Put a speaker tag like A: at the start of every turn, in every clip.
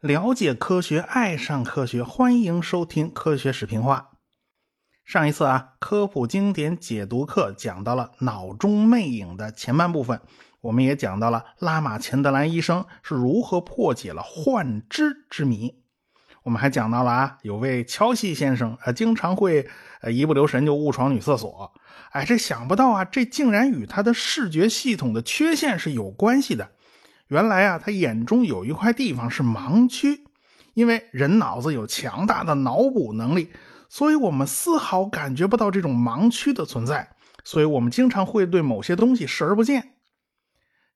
A: 了解科学，爱上科学，欢迎收听《科学视频化》。上一次啊，科普经典解读课讲到了脑中魅影的前半部分，我们也讲到了拉玛钱德兰医生是如何破解了幻肢之谜。我们还讲到了啊，有位乔西先生啊，经常会呃一不留神就误闯女厕所。哎，这想不到啊，这竟然与他的视觉系统的缺陷是有关系的。原来啊，他眼中有一块地方是盲区，因为人脑子有强大的脑补能力，所以我们丝毫感觉不到这种盲区的存在，所以我们经常会对某些东西视而不见。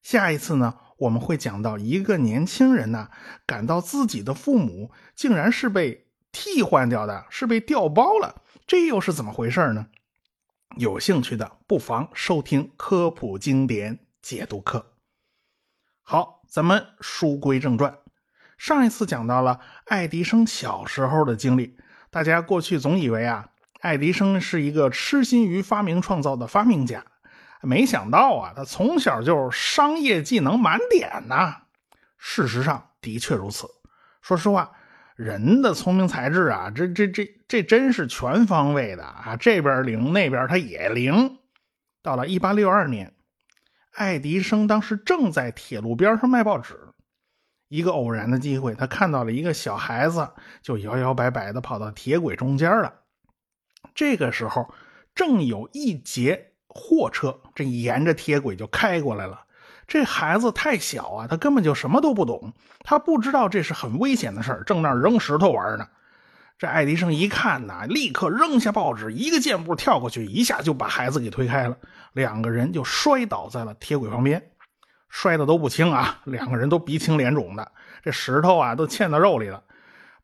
A: 下一次呢，我们会讲到一个年轻人呢，感到自己的父母竟然是被替换掉的，是被调包了，这又是怎么回事呢？有兴趣的不妨收听科普经典解读课。好，咱们书归正传。上一次讲到了爱迪生小时候的经历，大家过去总以为啊，爱迪生是一个痴心于发明创造的发明家，没想到啊，他从小就商业技能满点呐。事实上的确如此。说实话，人的聪明才智啊，这这这这真是全方位的啊，这边灵，那边他也灵。到了一八六二年。爱迪生当时正在铁路边上卖报纸，一个偶然的机会，他看到了一个小孩子，就摇摇摆摆的跑到铁轨中间了。这个时候，正有一节货车正沿着铁轨就开过来了。这孩子太小啊，他根本就什么都不懂，他不知道这是很危险的事正那扔石头玩呢。这爱迪生一看呐，立刻扔下报纸，一个箭步跳过去，一下就把孩子给推开了。两个人就摔倒在了铁轨旁边，摔的都不轻啊！两个人都鼻青脸肿的，这石头啊都嵌到肉里了。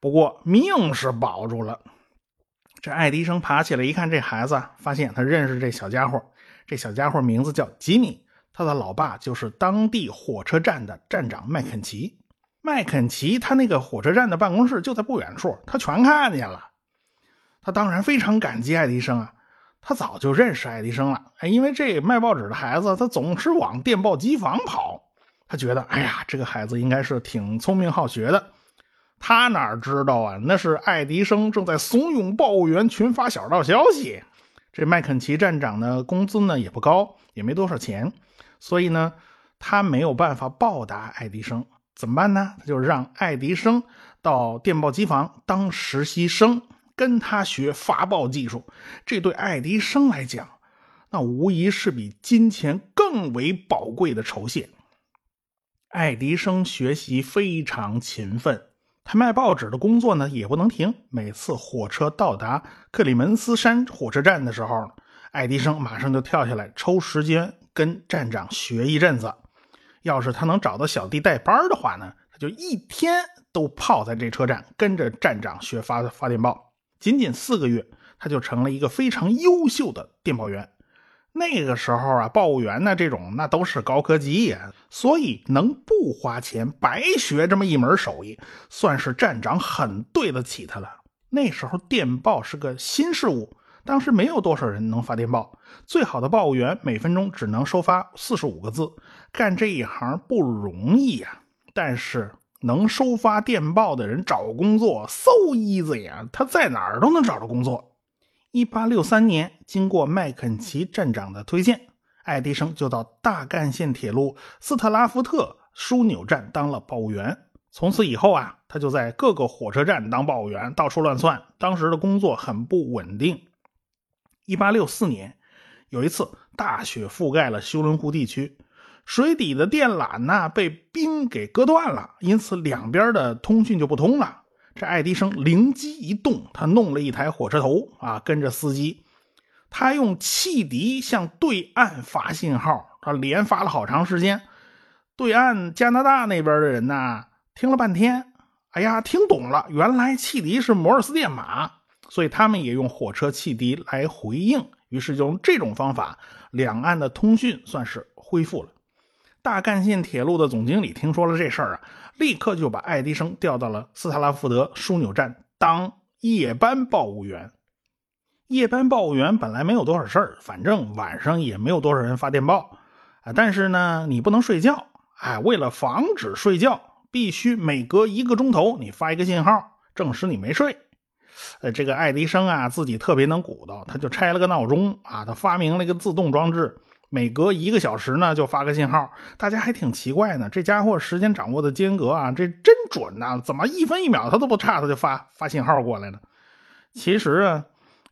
A: 不过命是保住了。这爱迪生爬起来一看，这孩子发现他认识这小家伙。这小家伙名字叫吉米，他的老爸就是当地火车站的站长麦肯齐。麦肯齐他那个火车站的办公室就在不远处，他全看见了。他当然非常感激爱迪生啊。他早就认识爱迪生了，哎，因为这卖报纸的孩子，他总是往电报机房跑。他觉得，哎呀，这个孩子应该是挺聪明好学的。他哪知道啊，那是爱迪生正在怂恿报务员群发小道消息。这麦肯齐站长的工资呢也不高，也没多少钱，所以呢，他没有办法报答爱迪生，怎么办呢？他就让爱迪生到电报机房当实习生。跟他学发报技术，这对爱迪生来讲，那无疑是比金钱更为宝贵的酬谢。爱迪生学习非常勤奋，他卖报纸的工作呢也不能停。每次火车到达克里门斯山火车站的时候，爱迪生马上就跳下来抽时间跟站长学一阵子。要是他能找到小弟带班的话呢，他就一天都泡在这车站，跟着站长学发发电报。仅仅四个月，他就成了一个非常优秀的电报员。那个时候啊，报务员呢这种那都是高科技呀，所以能不花钱白学这么一门手艺，算是站长很对得起他了。那时候电报是个新事物，当时没有多少人能发电报，最好的报务员每分钟只能收发四十五个字，干这一行不容易呀。但是。能收发电报的人找工作，so easy 呀！他在哪儿都能找着工作。一八六三年，经过麦肯齐站长的推荐，爱迪生就到大干线铁路斯特拉夫特枢纽站当了报务员。从此以后啊，他就在各个火车站当报务员，到处乱窜。当时的工作很不稳定。一八六四年，有一次大雪覆盖了休伦湖地区。水底的电缆呢被冰给割断了，因此两边的通讯就不通了。这爱迪生灵机一动，他弄了一台火车头啊，跟着司机，他用汽笛向对岸发信号。他连发了好长时间，对岸加拿大那边的人呢听了半天，哎呀，听懂了，原来汽笛是摩尔斯电码，所以他们也用火车汽笛来回应。于是就用这种方法，两岸的通讯算是恢复了。大干线铁路的总经理听说了这事儿啊，立刻就把爱迪生调到了斯特拉福德枢纽站当夜班报务员。夜班报务员本来没有多少事儿，反正晚上也没有多少人发电报。啊，但是呢，你不能睡觉，哎，为了防止睡觉，必须每隔一个钟头你发一个信号，证实你没睡。呃，这个爱迪生啊，自己特别能鼓捣，他就拆了个闹钟啊，他发明了一个自动装置，每隔一个小时呢就发个信号。大家还挺奇怪呢，这家伙时间掌握的间隔啊，这真准呐，怎么一分一秒他都不差，他就发发信号过来了？其实啊，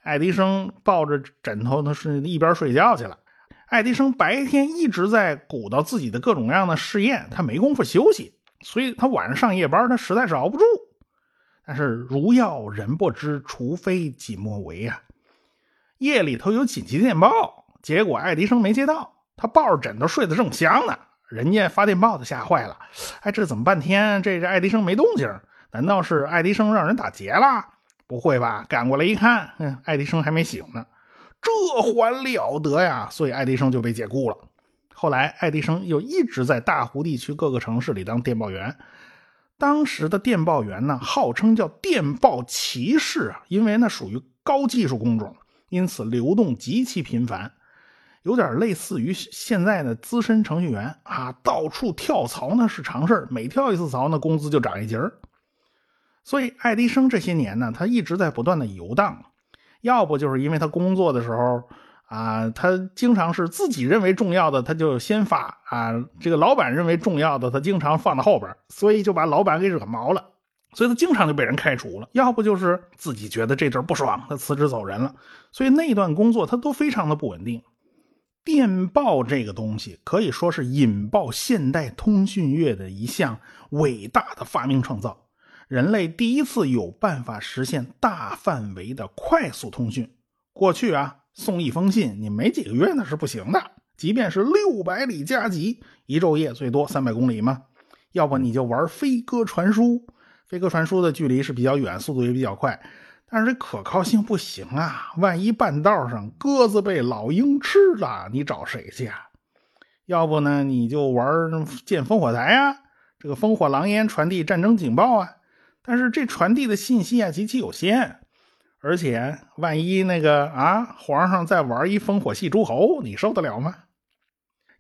A: 爱迪生抱着枕头，他是一边睡觉去了。爱迪生白天一直在鼓捣自己的各种各样的试验，他没工夫休息，所以他晚上上夜班，他实在是熬不住。但是如要人不知，除非己莫为啊！夜里头有紧急电报，结果爱迪生没接到，他抱着枕头睡得正香呢，人家发电报的吓坏了。哎，这怎么半天这这爱迪生没动静？难道是爱迪生让人打劫了？不会吧？赶过来一看，嗯，爱迪生还没醒呢。这还了得呀！所以爱迪生就被解雇了。后来，爱迪生又一直在大湖地区各个城市里当电报员。当时的电报员呢，号称叫电报骑士啊，因为那属于高技术工种，因此流动极其频繁，有点类似于现在的资深程序员啊，到处跳槽那是常事每跳一次槽，呢工资就涨一截。所以，爱迪生这些年呢，他一直在不断的游荡。要不就是因为他工作的时候啊，他经常是自己认为重要的，他就先发啊；这个老板认为重要的，他经常放到后边，所以就把老板给惹毛了，所以他经常就被人开除了。要不就是自己觉得这阵不爽，他辞职走人了。所以那段工作他都非常的不稳定。电报这个东西可以说是引爆现代通讯业的一项伟大的发明创造。人类第一次有办法实现大范围的快速通讯。过去啊，送一封信，你没几个月那是不行的。即便是六百里加急，一昼夜最多三百公里嘛。要不你就玩飞鸽传书，飞鸽传书的距离是比较远，速度也比较快，但是这可靠性不行啊。万一半道上鸽子被老鹰吃了，你找谁去啊？要不呢，你就玩建烽火台啊，这个烽火狼烟传递战争警报啊。但是这传递的信息啊极其有限，而且万一那个啊皇上再玩一烽火戏诸侯，你受得了吗？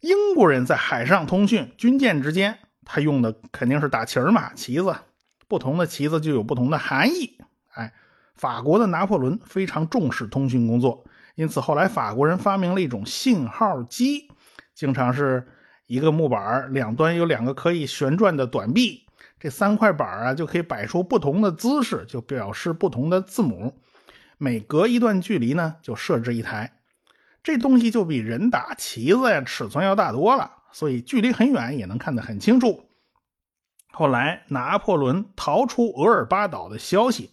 A: 英国人在海上通讯，军舰之间，他用的肯定是打旗儿嘛，旗子，不同的旗子就有不同的含义。哎，法国的拿破仑非常重视通讯工作，因此后来法国人发明了一种信号机，经常是一个木板，两端有两个可以旋转的短臂。这三块板啊，就可以摆出不同的姿势，就表示不同的字母。每隔一段距离呢，就设置一台。这东西就比人打旗子呀，尺寸要大多了，所以距离很远也能看得很清楚。后来拿破仑逃出额尔巴岛的消息，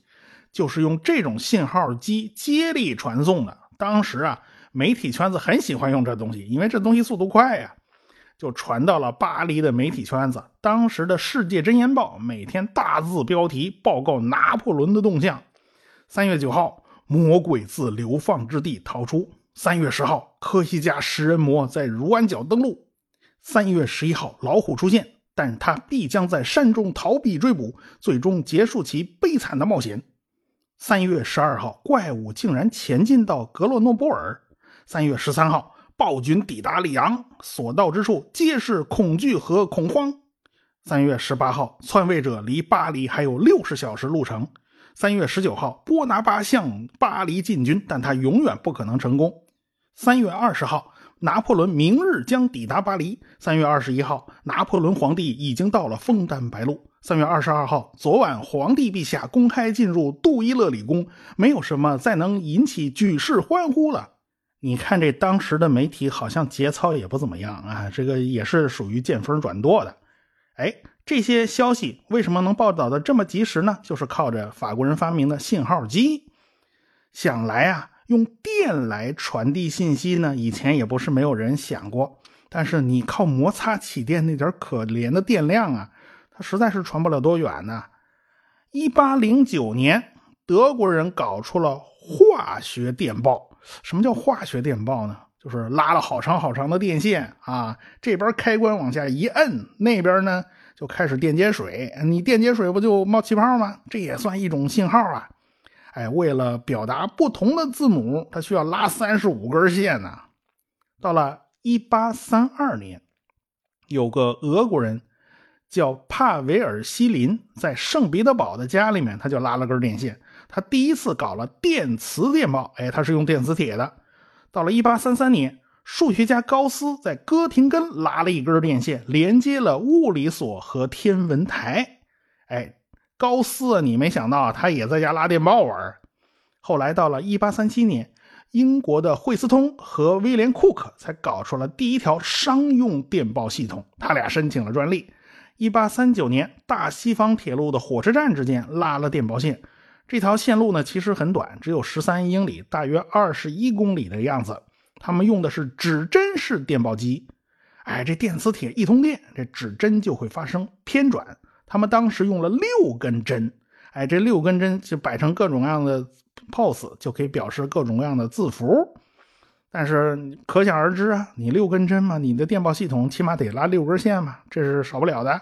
A: 就是用这种信号机接力传送的。当时啊，媒体圈子很喜欢用这东西，因为这东西速度快呀。就传到了巴黎的媒体圈子。当时的《世界真言报》每天大字标题报告拿破仑的动向：三月九号，魔鬼自流放之地逃出；三月十号，科西嘉食人魔在如安角登陆；三月十一号，老虎出现，但他必将在山中逃避追捕，最终结束其悲惨的冒险；三月十二号，怪物竟然前进到格洛诺波尔；三月十三号。暴君抵达里昂，所到之处皆是恐惧和恐慌。三月十八号，篡位者离巴黎还有六十小时路程。三月十九号，波拿巴向巴黎进军，但他永远不可能成功。三月二十号，拿破仑明日将抵达巴黎。三月二十一号，拿破仑皇帝已经到了枫丹白露。三月二十二号，昨晚皇帝陛下公开进入杜伊勒里宫，没有什么再能引起举世欢呼了。你看这当时的媒体好像节操也不怎么样啊，这个也是属于见风转舵的。哎，这些消息为什么能报道的这么及时呢？就是靠着法国人发明的信号机。想来啊，用电来传递信息呢，以前也不是没有人想过。但是你靠摩擦起电那点可怜的电量啊，它实在是传不了多远呢。一八零九年，德国人搞出了化学电报。什么叫化学电报呢？就是拉了好长好长的电线啊，这边开关往下一摁，那边呢就开始电解水，你电解水不就冒气泡吗？这也算一种信号啊。哎，为了表达不同的字母，它需要拉三十五根线呢。到了一八三二年，有个俄国人叫帕维尔西林，在圣彼得堡的家里面，他就拉了根电线。他第一次搞了电磁电报，哎，他是用电磁铁的。到了一八三三年，数学家高斯在哥廷根拉了一根电线，连接了物理所和天文台。哎，高斯，你没想到，他也在家拉电报玩。后来到了一八三七年，英国的惠斯通和威廉库克才搞出了第一条商用电报系统，他俩申请了专利。一八三九年，大西方铁路的火车站之间拉了电报线。这条线路呢，其实很短，只有十三英里，大约二十一公里的样子。他们用的是指针式电报机。哎，这电磁铁一通电，这指针就会发生偏转。他们当时用了六根针，哎，这六根针就摆成各种各样的 pose，就可以表示各种各样的字符。但是可想而知啊，你六根针嘛，你的电报系统起码得拉六根线嘛，这是少不了的。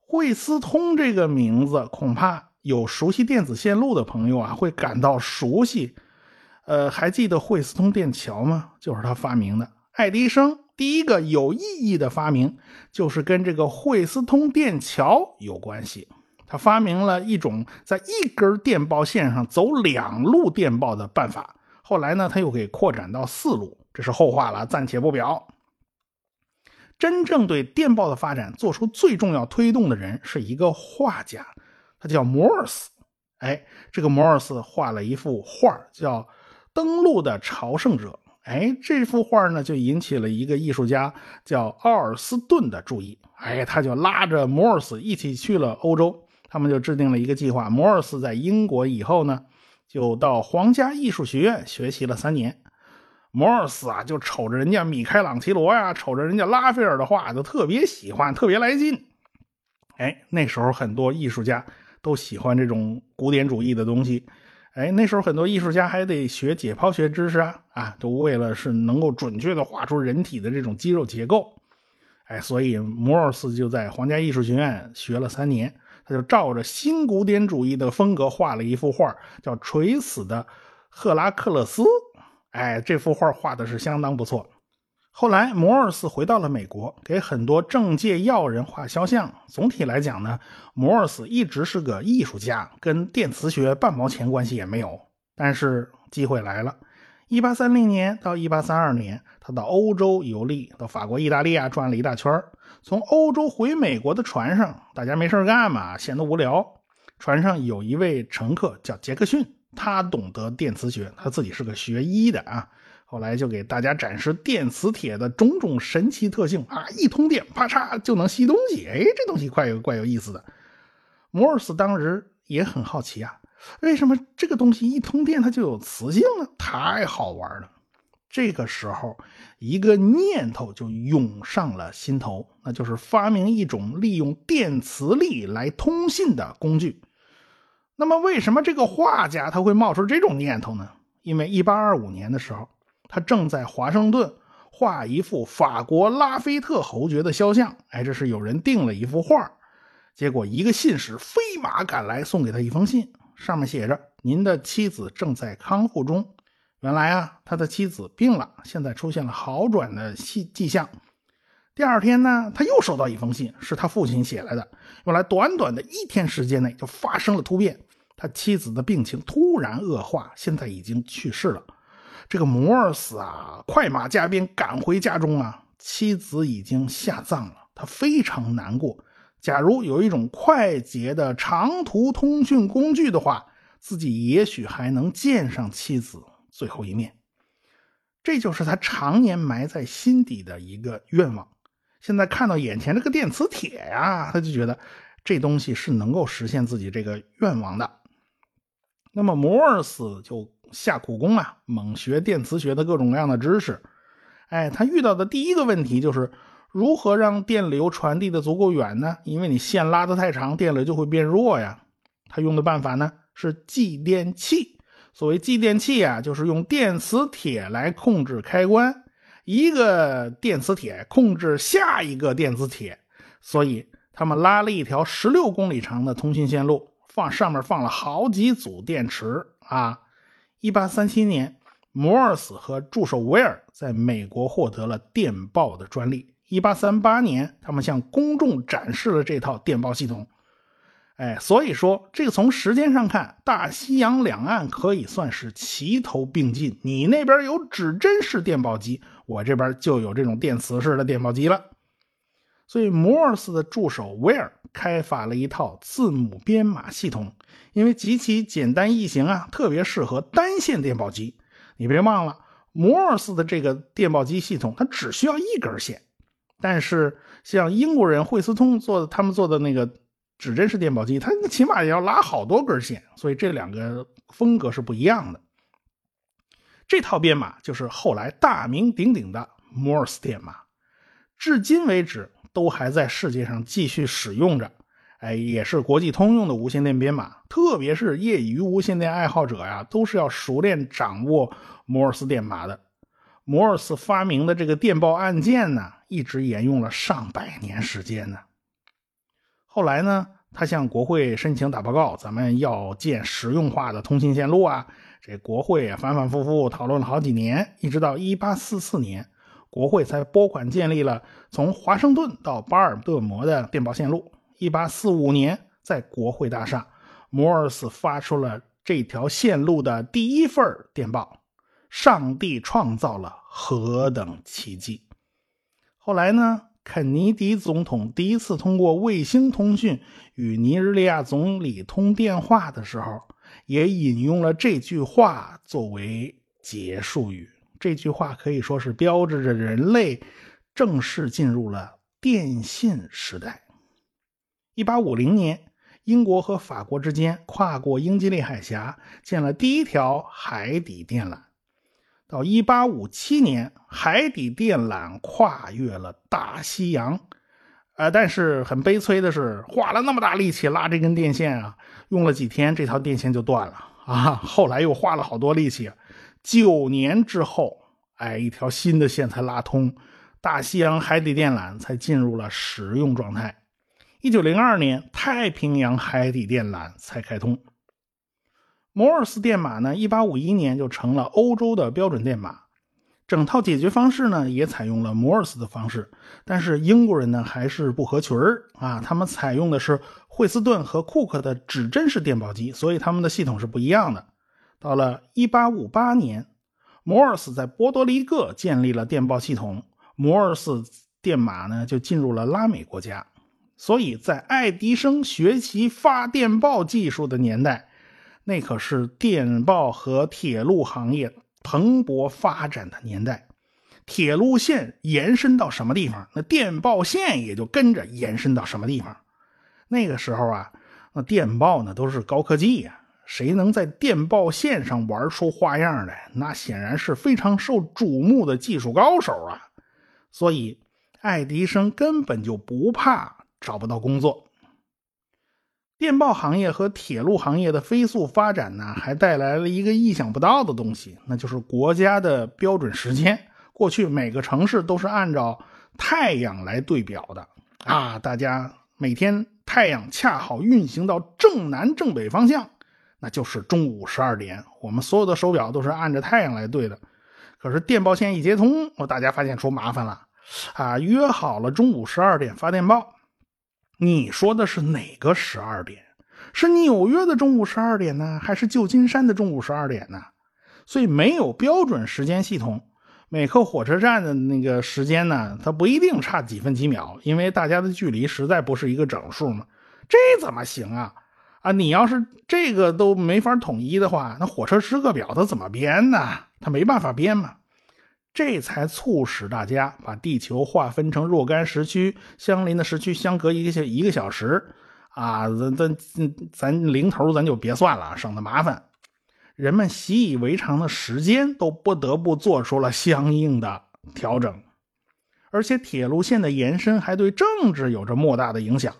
A: 惠斯通这个名字恐怕。有熟悉电子线路的朋友啊，会感到熟悉。呃，还记得惠斯通电桥吗？就是他发明的。爱迪生第一个有意义的发明，就是跟这个惠斯通电桥有关系。他发明了一种在一根电报线上走两路电报的办法。后来呢，他又给扩展到四路，这是后话了，暂且不表。真正对电报的发展做出最重要推动的人，是一个画家。他叫摩尔斯，哎，这个摩尔斯画了一幅画叫《登陆的朝圣者》。哎，这幅画呢，就引起了一个艺术家叫奥尔斯顿的注意。哎，他就拉着摩尔斯一起去了欧洲。他们就制定了一个计划。摩尔斯在英国以后呢，就到皇家艺术学院学习了三年。摩尔斯啊，就瞅着人家米开朗基罗呀，瞅着人家拉斐尔的画，就特别喜欢，特别来劲。哎，那时候很多艺术家。都喜欢这种古典主义的东西，哎，那时候很多艺术家还得学解剖学知识啊，啊，都为了是能够准确的画出人体的这种肌肉结构，哎，所以摩尔斯就在皇家艺术学院学了三年，他就照着新古典主义的风格画了一幅画，叫《垂死的赫拉克勒斯》，哎，这幅画画的是相当不错。后来，摩尔斯回到了美国，给很多政界要人画肖像。总体来讲呢，摩尔斯一直是个艺术家，跟电磁学半毛钱关系也没有。但是机会来了，1830年到1832年，他到欧洲游历，到法国、意大利啊转了一大圈从欧洲回美国的船上，大家没事干嘛，闲得无聊。船上有一位乘客叫杰克逊，他懂得电磁学，他自己是个学医的啊。后来就给大家展示电磁铁的种种神奇特性啊！一通电，啪嚓就能吸东西。哎，这东西怪有怪有意思的。摩尔斯当时也很好奇啊，为什么这个东西一通电它就有磁性呢？太好玩了。这个时候，一个念头就涌上了心头，那就是发明一种利用电磁力来通信的工具。那么，为什么这个画家他会冒出这种念头呢？因为1825年的时候。他正在华盛顿画一幅法国拉菲特侯爵的肖像，哎，这是有人订了一幅画，结果一个信使飞马赶来，送给他一封信，上面写着：“您的妻子正在康复中。”原来啊，他的妻子病了，现在出现了好转的迹迹象。第二天呢，他又收到一封信，是他父亲写来的。原来短短的一天时间内就发生了突变，他妻子的病情突然恶化，现在已经去世了。这个摩尔斯啊，快马加鞭赶回家中啊，妻子已经下葬了，他非常难过。假如有一种快捷的长途通讯工具的话，自己也许还能见上妻子最后一面。这就是他常年埋在心底的一个愿望。现在看到眼前这个电磁铁呀，他就觉得这东西是能够实现自己这个愿望的。那么摩尔斯就。下苦功啊，猛学电磁学的各种各样的知识。哎，他遇到的第一个问题就是如何让电流传递的足够远呢？因为你线拉得太长，电流就会变弱呀。他用的办法呢是继电器。所谓继电器啊，就是用电磁铁来控制开关，一个电磁铁控制下一个电磁铁。所以他们拉了一条十六公里长的通讯线路，放上面放了好几组电池啊。一八三七年，摩尔斯和助手威尔在美国获得了电报的专利。一八三八年，他们向公众展示了这套电报系统。哎，所以说这个从时间上看，大西洋两岸可以算是齐头并进。你那边有指针式电报机，我这边就有这种电磁式的电报机了。所以，摩尔斯的助手威尔开发了一套字母编码系统，因为极其简单易行啊，特别适合单线电报机。你别忘了。摩尔斯的这个电报机系统，它只需要一根线，但是像英国人惠斯通做的，他们做的那个指针式电报机，它起码也要拉好多根线，所以这两个风格是不一样的。这套编码就是后来大名鼎鼎的摩尔斯电码，至今为止都还在世界上继续使用着。哎，也是国际通用的无线电编码，特别是业余无线电爱好者呀，都是要熟练掌握摩尔斯电码的。摩尔斯发明的这个电报按键呢，一直沿用了上百年时间呢。后来呢，他向国会申请打报告，咱们要建实用化的通信线路啊。这国会也反反复复讨论了好几年，一直到1844年，国会才拨款建立了从华盛顿到巴尔的摩的电报线路。一八四五年，在国会大厦，摩尔斯发出了这条线路的第一份电报。上帝创造了何等奇迹！后来呢？肯尼迪总统第一次通过卫星通讯与尼日利亚总理通电话的时候，也引用了这句话作为结束语。这句话可以说是标志着人类正式进入了电信时代。一八五零年，英国和法国之间跨过英吉利海峡，建了第一条海底电缆。到一八五七年，海底电缆跨越了大西洋。呃，但是很悲催的是，花了那么大力气拉这根电线啊，用了几天，这条电线就断了啊。后来又花了好多力气，九年之后，哎，一条新的线才拉通，大西洋海底电缆才进入了使用状态。一九零二年，太平洋海底电缆才开通。摩尔斯电码呢，一八五一年就成了欧洲的标准电码。整套解决方式呢，也采用了摩尔斯的方式。但是英国人呢，还是不合群儿啊。他们采用的是惠斯顿和库克的指针式电报机，所以他们的系统是不一样的。到了一八五八年，摩尔斯在波多黎各建立了电报系统，摩尔斯电码呢，就进入了拉美国家。所以在爱迪生学习发电报技术的年代，那可是电报和铁路行业蓬勃发展的年代。铁路线延伸到什么地方，那电报线也就跟着延伸到什么地方。那个时候啊，那电报呢都是高科技呀，谁能在电报线上玩出花样来，那显然是非常受瞩目的技术高手啊。所以，爱迪生根本就不怕。找不到工作，电报行业和铁路行业的飞速发展呢，还带来了一个意想不到的东西，那就是国家的标准时间。过去每个城市都是按照太阳来对表的啊，大家每天太阳恰好运行到正南正北方向，那就是中午十二点。我们所有的手表都是按着太阳来对的。可是电报线一接通，我大家发现出麻烦了啊，约好了中午十二点发电报。你说的是哪个十二点？是纽约的中午十二点呢，还是旧金山的中午十二点呢？所以没有标准时间系统，每个火车站的那个时间呢，它不一定差几分几秒，因为大家的距离实在不是一个整数嘛。这怎么行啊？啊，你要是这个都没法统一的话，那火车时刻表它怎么编呢？它没办法编嘛。这才促使大家把地球划分成若干时区，相邻的时区相隔一个小一个小时，啊，咱咱咱零头咱就别算了，省得麻烦。人们习以为常的时间都不得不做出了相应的调整，而且铁路线的延伸还对政治有着莫大的影响。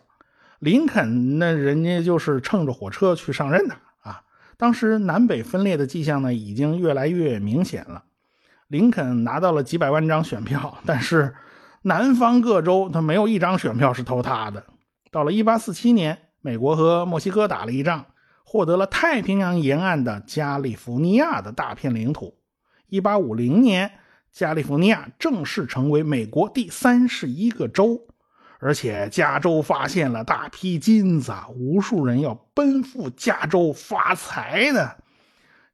A: 林肯那人家就是乘着火车去上任的啊，当时南北分裂的迹象呢，已经越来越明显了。林肯拿到了几百万张选票，但是南方各州他没有一张选票是投他的。到了1847年，美国和墨西哥打了一仗，获得了太平洋沿岸的加利福尼亚的大片领土。1850年，加利福尼亚正式成为美国第三十一个州，而且加州发现了大批金子，无数人要奔赴加州发财呢。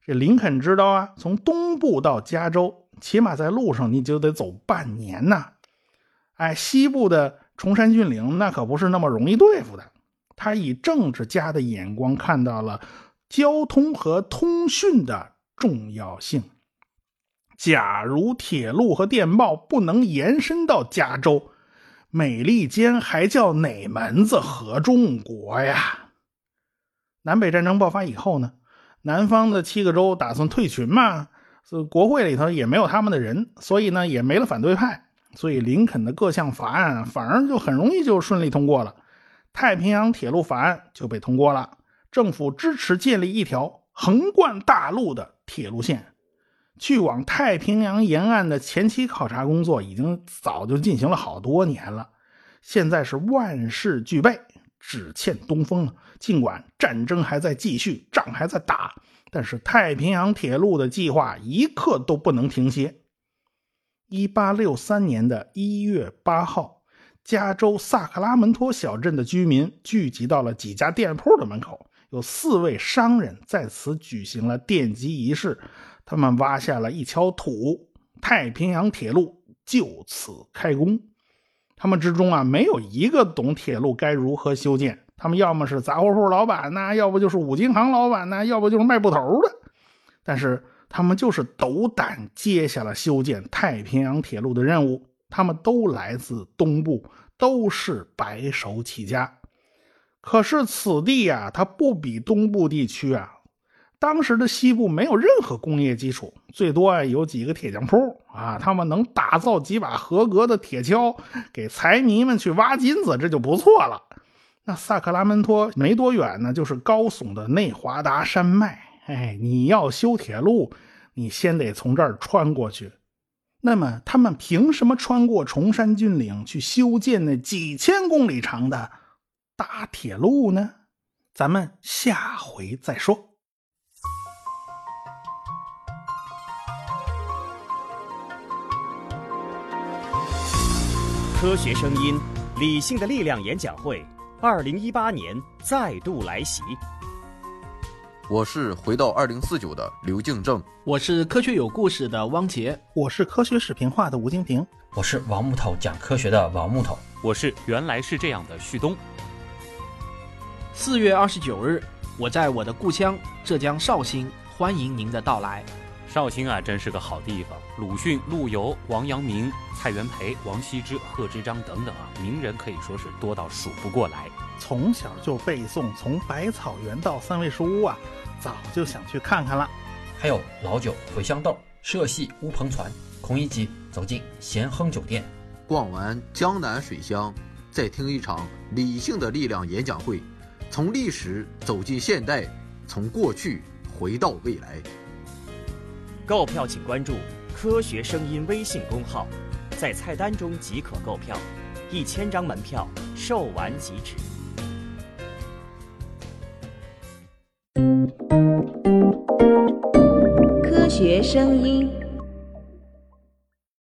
A: 这林肯知道啊，从东部到加州，起码在路上你就得走半年呐。哎，西部的崇山峻岭那可不是那么容易对付的。他以政治家的眼光看到了交通和通讯的重要性。假如铁路和电报不能延伸到加州，美利坚还叫哪门子合众国呀？南北战争爆发以后呢，南方的七个州打算退群嘛，国会里头也没有他们的人，所以呢也没了反对派，所以林肯的各项法案反而就很容易就顺利通过了。太平洋铁路法案就被通过了，政府支持建立一条横贯大陆的铁路线。去往太平洋沿岸的前期考察工作已经早就进行了好多年了，现在是万事俱备，只欠东风了。尽管战争还在继续，仗还在打，但是太平洋铁路的计划一刻都不能停歇。一八六三年的一月八号，加州萨克拉门托小镇的居民聚集到了几家店铺的门口，有四位商人在此举行了奠基仪式。他们挖下了一锹土，太平洋铁路就此开工。他们之中啊，没有一个懂铁路该如何修建。他们要么是杂货铺老板呐，要不就是五金行老板呐，要不就是卖布头的。但是他们就是斗胆接下了修建太平洋铁路的任务。他们都来自东部，都是白手起家。可是此地呀，它不比东部地区啊。当时的西部没有任何工业基础，最多啊有几个铁匠铺啊，他们能打造几把合格的铁锹，给财迷们去挖金子，这就不错了。那萨克拉门托没多远呢，就是高耸的内华达山脉。哎，你要修铁路，你先得从这儿穿过去。那么他们凭什么穿过崇山峻岭去修建那几千公里长的大铁路呢？咱们下回再说。
B: 科学声音，理性的力量演讲会，二零一八年再度来袭。
C: 我是回到二零四九的刘敬正，
D: 我是科学有故事的汪杰，
A: 我是科学视频化的吴京平，
E: 我是王木头讲科学的王木头，
F: 我是原来是这样的旭东。
D: 四月二十九日，我在我的故乡浙江绍兴，欢迎您的到来。
F: 绍兴啊，真是个好地方。鲁迅、陆游、王阳明、蔡元培、王羲之、贺知章等等啊，名人可以说是多到数不过来。
A: 从小就背诵《从百草园到三味书屋》啊，早就想去看看了。
E: 还有老酒、茴香豆、社戏、乌篷船。孔乙己走进咸亨酒店，
C: 逛完江南水乡，再听一场理性的力量演讲会，从历史走进现代，从过去回到未来。
B: 购票请关注“科学声音”微信公号，在菜单中即可购票，一千张门票售完即止。
G: 科学声音。